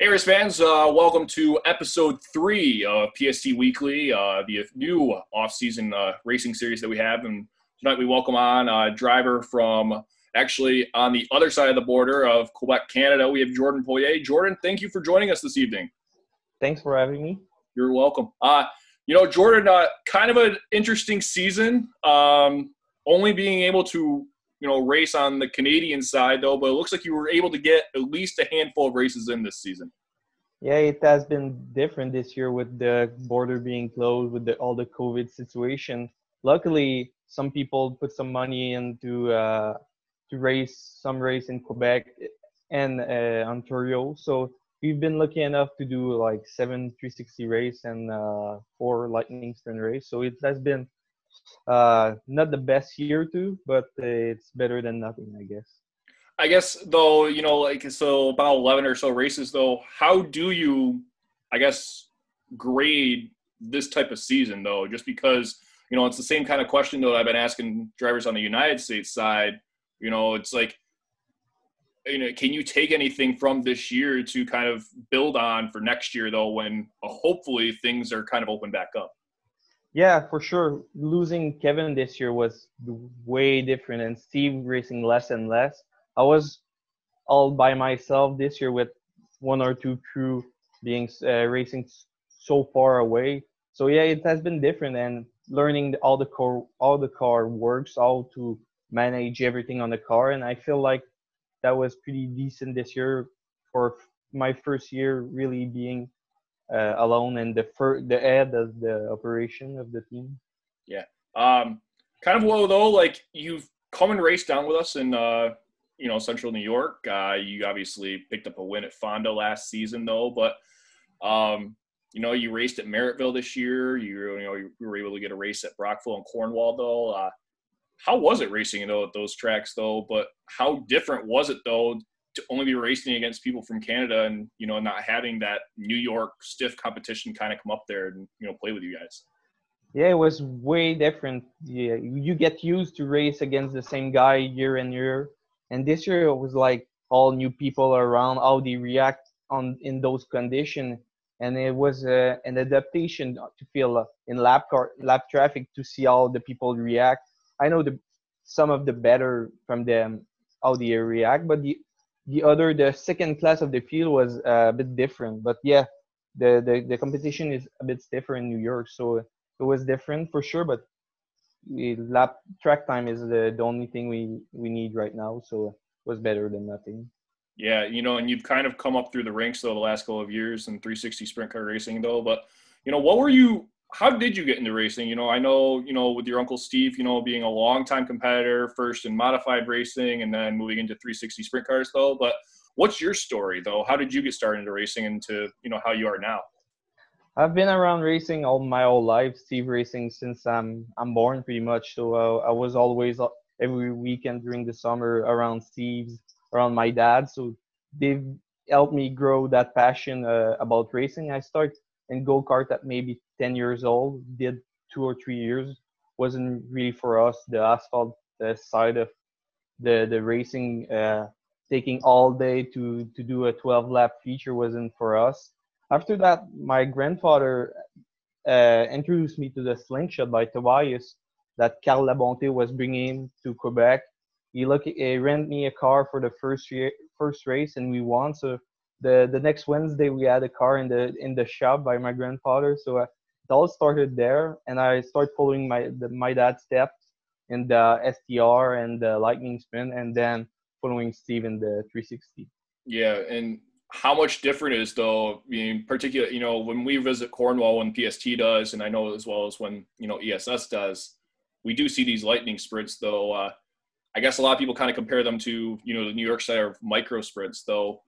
Hey, race fans, uh, welcome to episode three of PST Weekly, uh, the new off-season uh, racing series that we have. And tonight we welcome on a driver from actually on the other side of the border of Quebec, Canada. We have Jordan Poirier. Jordan, thank you for joining us this evening. Thanks for having me. You're welcome. Uh, you know, Jordan, uh, kind of an interesting season. Um, only being able to you know race on the Canadian side though, but it looks like you were able to get at least a handful of races in this season. Yeah, it has been different this year with the border being closed, with the, all the COVID situation. Luckily, some people put some money into uh, to race some race in Quebec and uh, Ontario. So we've been lucky enough to do like seven 360 race and uh, four lightning sprint race. So it has been uh, not the best year too, but it's better than nothing, I guess. I guess though, you know, like so about eleven or so races though. How do you, I guess, grade this type of season though? Just because you know it's the same kind of question though I've been asking drivers on the United States side. You know, it's like, you know, can you take anything from this year to kind of build on for next year though, when uh, hopefully things are kind of open back up? Yeah, for sure. Losing Kevin this year was way different, and Steve racing less and less. I was all by myself this year with one or two crew being uh, racing so far away. So yeah, it has been different, and learning all the car, all the car works, all to manage everything on the car, and I feel like that was pretty decent this year for my first year really being uh, alone and the fir- the head of the operation of the team. Yeah. Um, kind of low though. Like you've come and raced down with us in uh, you know Central New York. Uh, you obviously picked up a win at Fonda last season though, but um, you know you raced at Merrittville this year. You you know you were able to get a race at Brockville and Cornwall though. Uh, how was it racing though at those tracks though? But how different was it though to only be racing against people from Canada and you know not having that New York stiff competition kind of come up there and you know play with you guys. Yeah, it was way different. Yeah, you get used to race against the same guy year and year, and this year it was like all new people around, how they react on in those conditions, and it was uh, an adaptation to feel uh, in lap car lap traffic to see how the people react. I know the some of the better from them how they react, but the the other the second class of the field was uh, a bit different but yeah the, the the competition is a bit stiffer in new york so it was different for sure but lap track time is the, the only thing we we need right now so it was better than nothing. Yeah you know and you've kind of come up through the ranks though the last couple of years in 360 sprint car racing though but you know what were you how did you get into racing? You know, I know, you know, with your uncle Steve, you know, being a longtime competitor, first in modified racing and then moving into 360 sprint cars, though. But what's your story, though? How did you get started into racing into, you know, how you are now? I've been around racing all my whole life, Steve racing since I'm I'm born, pretty much. So uh, I was always uh, every weekend during the summer around Steve's, around my dad. So they've helped me grow that passion uh, about racing. I started in go kart at maybe 10 years old, did two or three years. Wasn't really for us. The asphalt uh, side of the the racing, uh, taking all day to to do a 12 lap feature wasn't for us. After that, my grandfather uh, introduced me to the slingshot by Tobias that Carl Labonte was bringing to Quebec. He look he rent me a car for the first year, first race, and we won. So the the next Wednesday we had a car in the in the shop by my grandfather. So uh, it all started there, and I started following my the, my dad's steps in the STR and the Lightning Sprint, and then following Steve in the 360. Yeah, and how much different is though? I mean, particular, you know, when we visit Cornwall, when PST does, and I know as well as when you know ESS does, we do see these lightning sprints though. Uh, I guess a lot of people kind of compare them to you know the New York of micro sprints though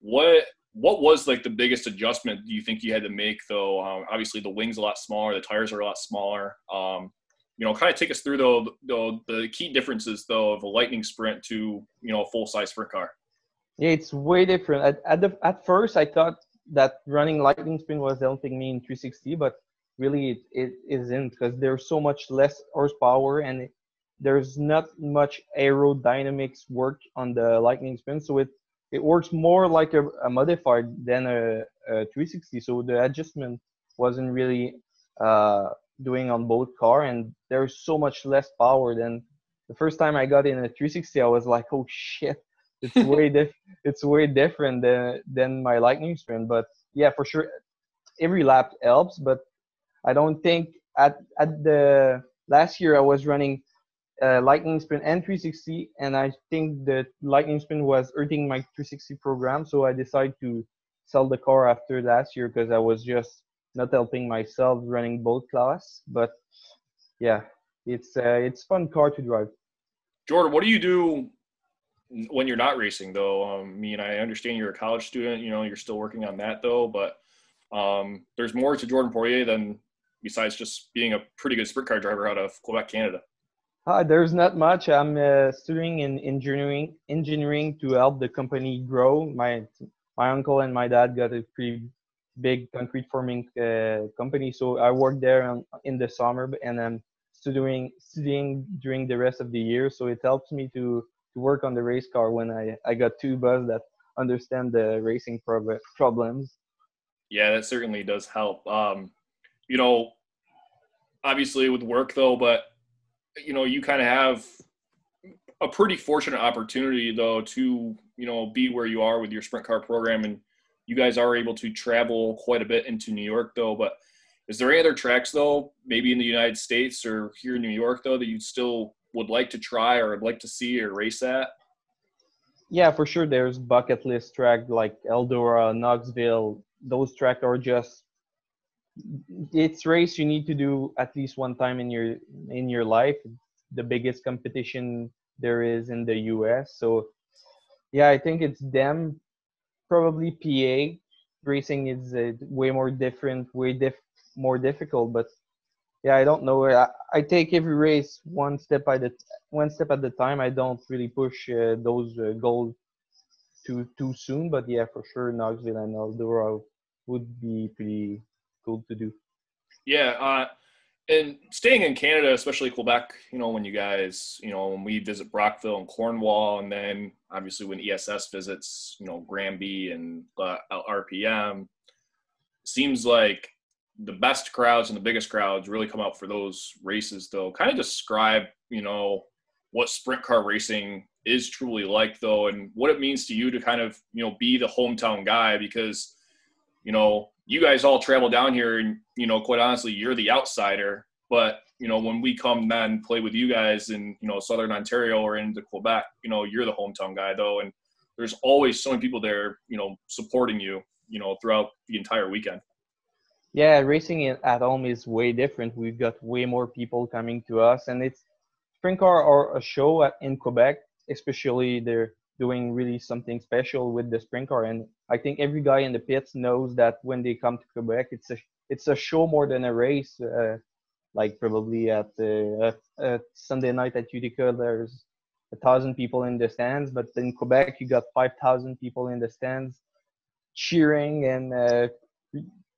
what what was like the biggest adjustment do you think you had to make though? Um, obviously, the wings a lot smaller, the tires are a lot smaller. Um, you know, kind of take us through though, though the key differences though of a lightning sprint to you know a full size sprint car. Yeah, it's way different. At at, the, at first, I thought that running lightning sprint was helping me in 360, but really it, it isn't because there's so much less horsepower and it, there's not much aerodynamics work on the lightning sprint, so it it works more like a, a modified than a, a 360. So the adjustment wasn't really uh, doing on both car, and there's so much less power than the first time I got in a 360. I was like, oh shit, it's way diff- it's way different than than my lightning sprint. But yeah, for sure, every lap helps. But I don't think at at the last year I was running uh, lightning sprint and 360 and i think the lightning sprint was hurting my 360 program so i decided to sell the car after last year because i was just not helping myself running both class. But yeah it's uh, it's fun car to drive. Jordan what do you do when you're not racing though? Um, i mean i understand you're a college student you know you're still working on that though but um, there's more to jordan poirier than besides just being a pretty good sprint car driver out of quebec canada uh, there's not much. I'm uh, studying in engineering engineering to help the company grow. My my uncle and my dad got a pretty big concrete forming uh, company, so I work there on, in the summer and I'm studying studying during the rest of the year. So it helps me to to work on the race car when I I got two bus that understand the racing prob- problems. Yeah, that certainly does help. Um, you know, obviously with work though, but you know, you kind of have a pretty fortunate opportunity though to you know be where you are with your sprint car program, and you guys are able to travel quite a bit into New York though. But is there any other tracks though, maybe in the United States or here in New York though, that you still would like to try or would like to see or race at? Yeah, for sure. There's bucket list track like Eldora, Knoxville. Those tracks are just it's race you need to do at least one time in your in your life. The biggest competition there is in the us so yeah i think it's them. Probably pa racing is uh, way more different way diff- more difficult but yeah i don't know. I, I, take every race one step at a one step at the time. I don't really push uh, those uh, goals too too soon but yeah for sure knoxville and eldora would be pretty cool to do. Yeah, uh, and staying in Canada, especially Quebec, you know, when you guys, you know, when we visit Brockville and Cornwall, and then obviously when ESS visits, you know, Granby and uh, RPM, seems like the best crowds and the biggest crowds really come out for those races. Though, kind of describe, you know, what sprint car racing is truly like, though, and what it means to you to kind of, you know, be the hometown guy because, you know, you guys all travel down here and you know quite honestly you're the outsider. But you know when we come then play with you guys in you know southern ontario or into quebec you know you're the hometown guy though. And there's always so many people there you know supporting you you know throughout the entire weekend. Yeah racing at home is way different. We've got way more people coming to us. And it's sprint car or a show at, in quebec especially they're doing really something special with the sprint car. And I think every guy in the pits knows that when they come to Quebec, it's a it's a show more than a race. Uh, like probably at, uh, at, Sunday night at Utica, there's a thousand people in the stands, but in Quebec you got five thousand people in the stands cheering, and uh,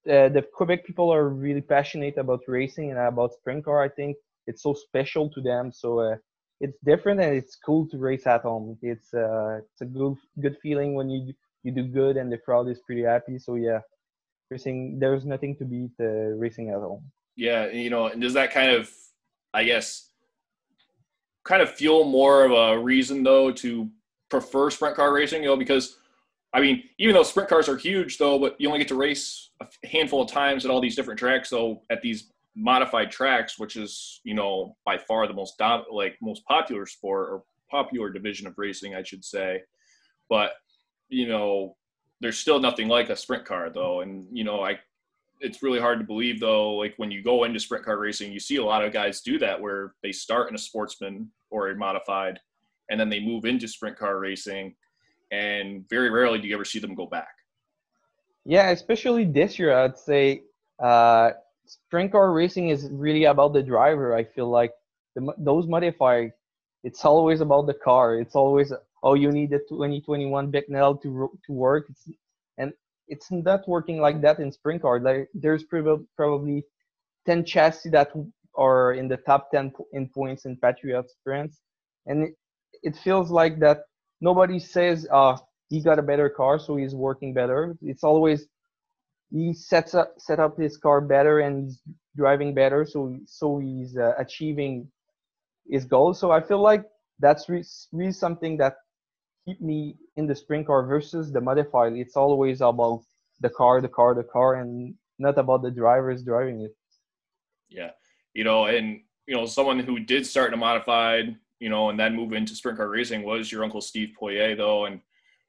uh, the Quebec people are really passionate about racing and about sprint car. I think it's so special to them. So uh, it's different and it's cool to race at home. It's uh, it's a good good feeling when you you do good and the crowd is pretty happy. So yeah, racing there's nothing to beat uh, racing at home. Yeah, you know, and does that kind of, I guess, kind of feel more of a reason though to prefer sprint car racing? You know, because I mean, even though sprint cars are huge though, but you only get to race a handful of times at all these different tracks. So at these modified tracks, which is you know by far the most like most popular sport or popular division of racing, I should say. But you know, there's still nothing like a sprint car though, and you know, I it's really hard to believe though. Like when you go into sprint car racing, you see a lot of guys do that where they start in a sportsman or a modified, and then they move into sprint car racing, and very rarely do you ever see them go back. Yeah, especially this year, I'd say uh, sprint car racing is really about the driver. I feel like the, those modified, it's always about the car. It's always oh you need the 2021 Bicknell to to work. It's, and it's not working like that in sprint car. Like there's probably probably 10 chassis that are in the top 10 in points in Patriot sprints, and it, it feels like that nobody says uh he got a better car, so he's working better. It's always he sets up set up his car better and he's driving better, so so he's uh, achieving his goals. So I feel like that's re- really something that keep me in the sprint car versus the modified. It's always about the car, the car, the car, and not about the drivers driving it. Yeah, you know, and you know, someone who did start in a modified, you know, and then move into sprint car racing was your uncle Steve Poirier, though, and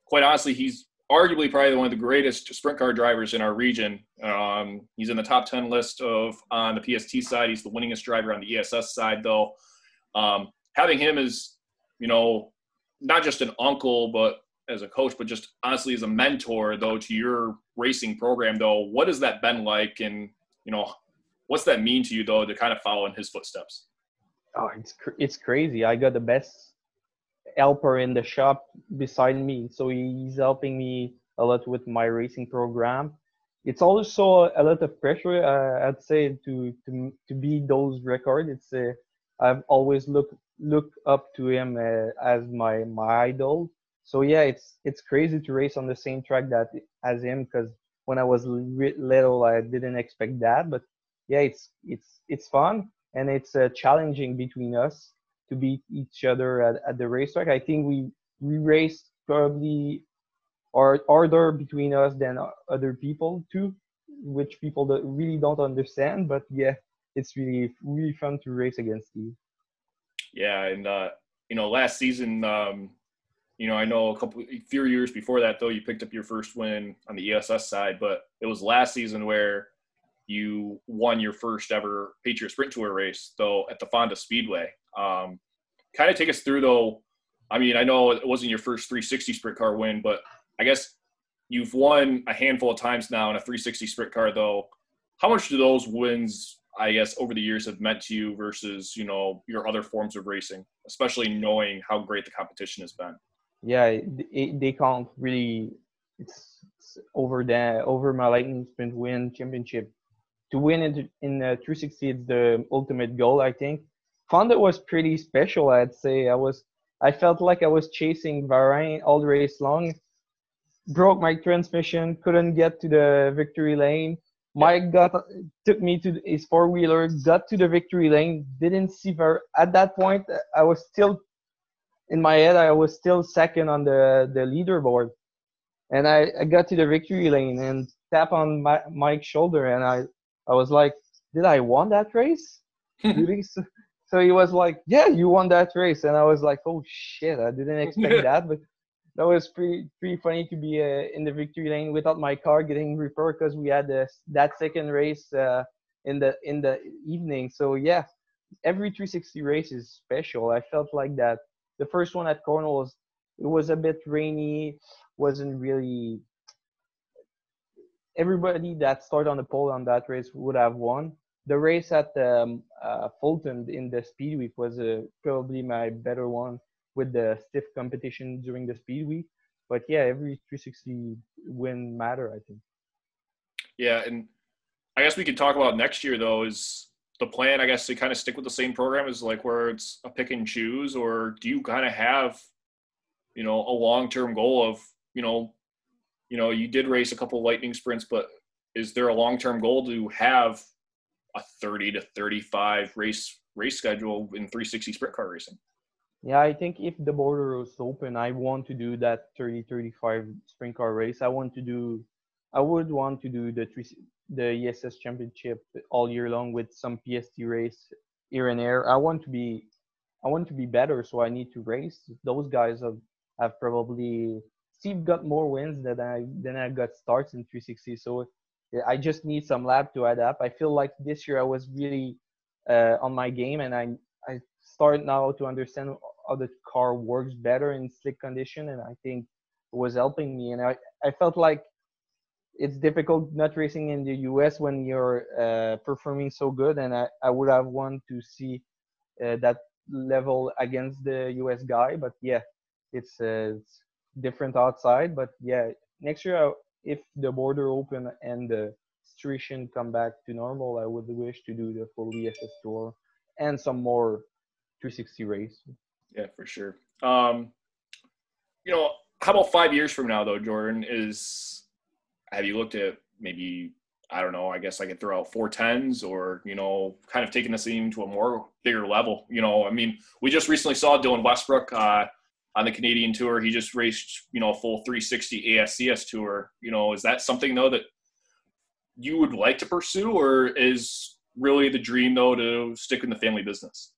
quite honestly, he's arguably probably one of the greatest sprint car drivers in our region. Um, he's in the top 10 list of on the PST side. He's the winningest driver on the ESS side, though. Um, having him as, you know, not just an uncle, but as a coach, but just honestly as a mentor, though, to your racing program, though, what has that been like? And, you know, what's that mean to you, though, to kind of follow in his footsteps? Oh, it's, cr- it's crazy. I got the best helper in the shop beside me. So he's helping me a lot with my racing program. It's also a lot of pressure, uh, I'd say, to to to beat those records. It's uh, I've always looked looked up to him uh, as my my idol. So yeah, it's it's crazy to race on the same track that as him because when I was little, I didn't expect that. But yeah, it's it's it's fun and it's uh, challenging between us to beat each other at, at the racetrack. I think we we raced probably or harder between us than other people too, which people that really don't understand. But yeah, it's really really fun to race against you. Yeah, and uh, you know, last season, um, you know, I know a couple, a few years before that though, you picked up your first win on the ESS side, but it was last season where you won your first ever Patriot Sprint Tour race, though, at the Fonda Speedway. Um, kind of take us through, though. I mean, I know it wasn't your first 360 sprint car win, but I guess you've won a handful of times now in a 360 sprint car, though. How much do those wins, I guess, over the years have meant to you versus, you know, your other forms of racing, especially knowing how great the competition has been? Yeah, it, they can't really. It's, it's over the over my lightning sprint win championship to win in, in uh, 360 it's the ultimate goal i think Fonda was pretty special i'd say i was i felt like i was chasing Bahrain all the race long broke my transmission couldn't get to the victory lane mike got took me to his four-wheeler got to the victory lane didn't see Var- at that point i was still in my head i was still second on the the leaderboard. And I, I got to the victory lane and tap on my, Mike's shoulder and I I was like, did I won that race? so he was like, yeah, you won that race, and I was like, oh shit, I didn't expect that, but that was pretty pretty funny to be uh, in the victory lane without my car getting repaired because we had that second race uh, in the in the evening. So yeah, every 360 race is special. I felt like that. The first one at Cornwall was it was a bit rainy, wasn't really everybody that started on the pole on that race would have won. The race at um, uh, Fulton in the Speed Week was uh, probably my better one with the stiff competition during the Speed Week. But yeah, every 360 win matter, I think. Yeah, and I guess we could talk about next year though. Is the plan, I guess, to kind of stick with the same program is like where it's a pick and choose, or do you kind of have, you know, a long term goal of, you know, you know, you did race a couple lightning sprints, but is there a long term goal to have a 30 to 35 race race schedule in 360 sprint car racing? Yeah, I think if the border is open, I want to do that 30 35 sprint car race. I want to do I would want to do the the ESS championship all year long with some PST race here and there. I want to be I want to be better, so I need to race. Those guys have have probably Steve got more wins than I than I got starts in 360. So I just need some lap to add up. I feel like this year I was really uh, on my game, and I I start now to understand how the car works better in slick condition, and I think it was helping me. And I I felt like it's difficult not racing in the US when you're uh, performing so good, and I I would have wanted to see uh, that level against the US guy, but yeah, it's, uh, it's different outside. But yeah, next year if the border open and the situation come back to normal, I would wish to do the full ESS tour and some more 360 race. Yeah, for sure. Um, you know, how about five years from now, though, Jordan? Is have you looked at maybe I don't know. I guess I could throw out four tens, or you know, kind of taking the scene to a more bigger level. You know, I mean, we just recently saw Dylan Westbrook uh, on the Canadian tour. He just raced, you know, a full 360 ASCS tour. You know, is that something though that you would like to pursue, or is really the dream though to stick in the family business?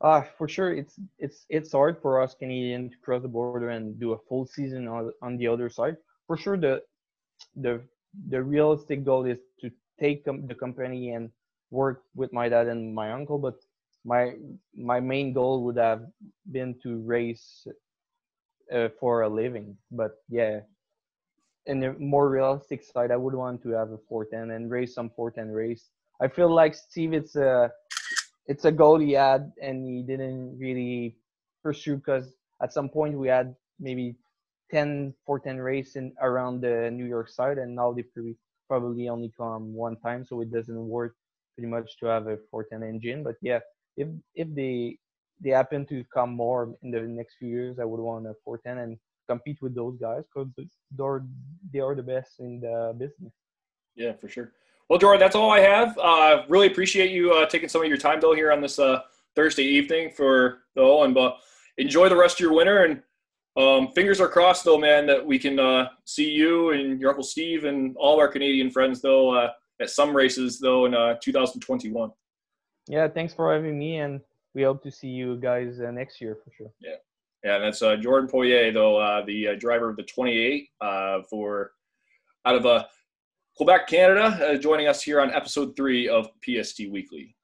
Uh, for sure, it's it's it's hard for us Canadians to cross the border and do a full season on, on the other side. For sure, the the the realistic goal is to take com- the company and work with my dad and my uncle. But my my main goal would have been to race uh, for a living. But yeah, in a more realistic side, I would want to have a 410 and race some 410 race. I feel like Steve, it's a it's a goal he had and he didn't really pursue because at some point we had maybe 10 410 race in around the New York side and now they probably only come one time so it doesn't work pretty much to have a 410 engine. But yeah if if they they happen to come more in the next few years I would want a 410 and compete with those guys because they're they are the best in the business. Yeah for sure well, Jordan, that's all I have. Uh, really appreciate you uh, taking some of your time, though, here on this uh, Thursday evening for though, and uh, enjoy the rest of your winter. And um, fingers are crossed, though, man, that we can uh, see you and your uncle Steve and all our Canadian friends, though, uh, at some races, though, in 2021. Yeah, thanks for having me, and we hope to see you guys next year for sure. Yeah, yeah, and that's Jordan Poirier, though, the driver of the 28 for out of a Quebec, Canada, uh, joining us here on episode three of PST Weekly.